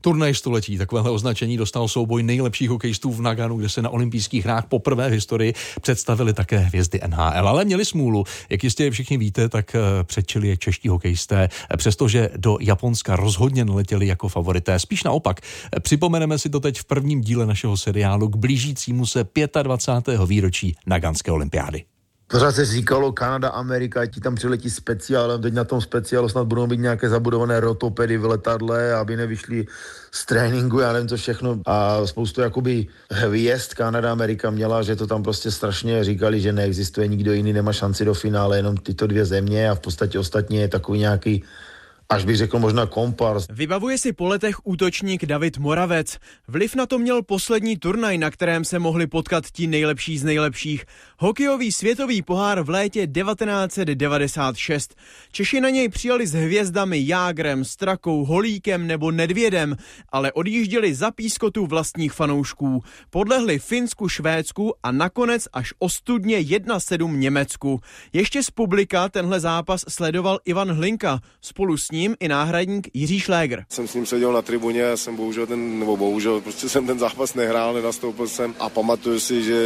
Turnaj století, takovéhle označení dostal souboj nejlepších hokejistů v Naganu, kde se na olympijských hrách poprvé v historii představili také hvězdy NHL. Ale měli smůlu, jak jistě všichni víte, tak eh, předčili je čeští hokejisté, přestože do Japonska rozhodně neletěli jako favorité. Spíš naopak, připomeneme si to teď v prvním díle našeho seriálu k blížícímu se 25. výročí Naganské olympiády. Pořád se říkalo Kanada, Amerika, ti tam přiletí speciálem, teď na tom speciálu snad budou být nějaké zabudované rotopedy v letadle, aby nevyšli z tréninku, já nevím co všechno. A spoustu jakoby hvězd Kanada, Amerika měla, že to tam prostě strašně říkali, že neexistuje nikdo jiný, nemá šanci do finále, jenom tyto dvě země a v podstatě ostatní je takový nějaký až bych řekl možná kompars. Vybavuje si po letech útočník David Moravec. Vliv na to měl poslední turnaj, na kterém se mohli potkat ti nejlepší z nejlepších. Hokejový světový pohár v létě 1996. Češi na něj přijali s hvězdami Jágrem, Strakou, Holíkem nebo Nedvědem, ale odjížděli za pískotu vlastních fanoušků. Podlehli Finsku, Švédsku a nakonec až ostudně 1-7 Německu. Ještě z publika tenhle zápas sledoval Ivan Hlinka. Spolu s ním ním i náhradník Jiří Šléger. Jsem s ním seděl na tribuně, já jsem bohužel ten, nebo bohužel, prostě jsem ten zápas nehrál, nenastoupil jsem a pamatuju si, že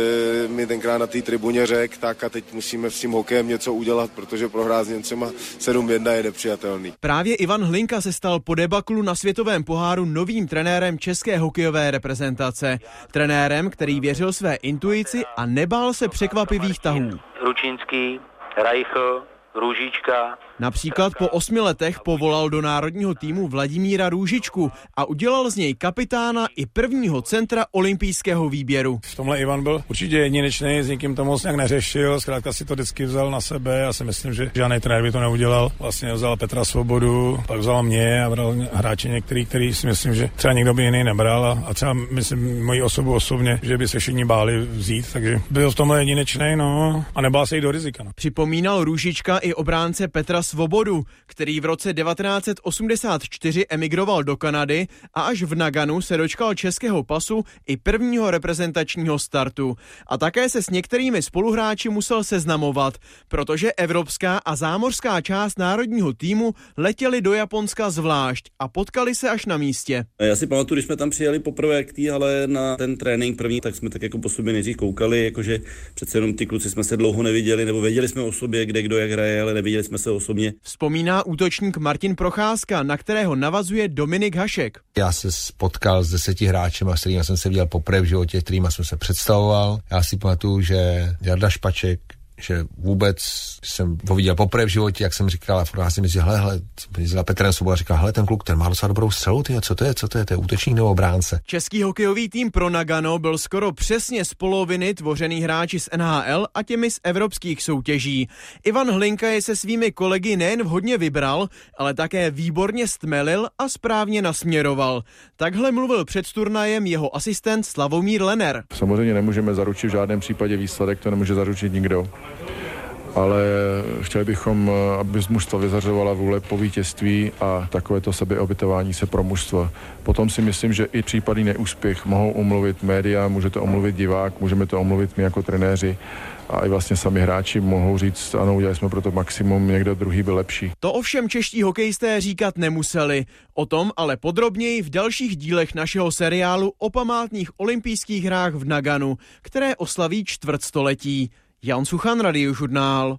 mi tenkrát na té tribuně řekl, tak a teď musíme s tím hokejem něco udělat, protože prohrát s Němcema 7-1 je nepřijatelný. Právě Ivan Hlinka se stal po debaklu na světovém poháru novým trenérem české hokejové reprezentace. Trenérem, který věřil své intuici a nebál se překvapivých tahů. Ručínský, Reichl, Růžička, Například po osmi letech povolal do národního týmu Vladimíra Růžičku a udělal z něj kapitána i prvního centra olympijského výběru. V tomhle Ivan byl určitě jedinečný, s nikým to moc nějak neřešil, zkrátka si to vždycky vzal na sebe. Já si myslím, že žádný trenér by to neudělal. Vlastně vzal Petra Svobodu, pak vzal mě a bral hráče některý, který si myslím, že třeba někdo by jiný nebral a, a třeba myslím moji osobu osobně, že by se všichni báli vzít, takže byl v tomhle jedinečný, no a nebál se jít do rizika. No. Připomínal Růžička i obránce Petra Svobodu, který v roce 1984 emigroval do Kanady a až v Naganu se dočkal českého pasu i prvního reprezentačního startu. A také se s některými spoluhráči musel seznamovat, protože evropská a zámořská část národního týmu letěli do Japonska zvlášť a potkali se až na místě. Já si pamatuju, když jsme tam přijeli poprvé k tý, ale na ten trénink první, tak jsme tak jako po sobě nejdřív koukali, jakože přece jenom ty kluci jsme se dlouho neviděli, nebo věděli jsme o sobě, kde kdo jak hraje, ale neviděli jsme se o sobě Vzpomíná útočník Martin Procházka, na kterého navazuje Dominik Hašek. Já se spotkal s deseti hráči, s kterými jsem se viděl poprvé v životě, kterými jsem se představoval. Já si pamatuju, že Jarda Špaček, že vůbec jsem ho viděl poprvé v životě, jak jsem říkal, a furt si hele, hele, za Petrem Svoboda říkal, hele, ten kluk, ten má docela dobrou střelu, ty, co to je, co to je, to je útočník nebo obránce. Český hokejový tým pro Nagano byl skoro přesně z poloviny tvořený hráči z NHL a těmi z evropských soutěží. Ivan Hlinka je se svými kolegy nejen vhodně vybral, ale také výborně stmelil a správně nasměroval. Takhle mluvil před turnajem jeho asistent Slavomír Lener. Samozřejmě nemůžeme zaručit v žádném případě výsledek, to nemůže zaručit nikdo ale chtěli bychom, aby z mužstva vyzařovala vůle po vítězství a takovéto sebeobětování se pro mužstvo. Potom si myslím, že i případný neúspěch mohou omluvit média, může to omluvit divák, můžeme to omluvit my jako trenéři a i vlastně sami hráči mohou říct, ano, udělali jsme pro to maximum, někdo druhý byl lepší. To ovšem čeští hokejisté říkat nemuseli. O tom ale podrobněji v dalších dílech našeho seriálu o památných olympijských hrách v Naganu, které oslaví čtvrtstoletí. Jan Suchan, Radiožurnál.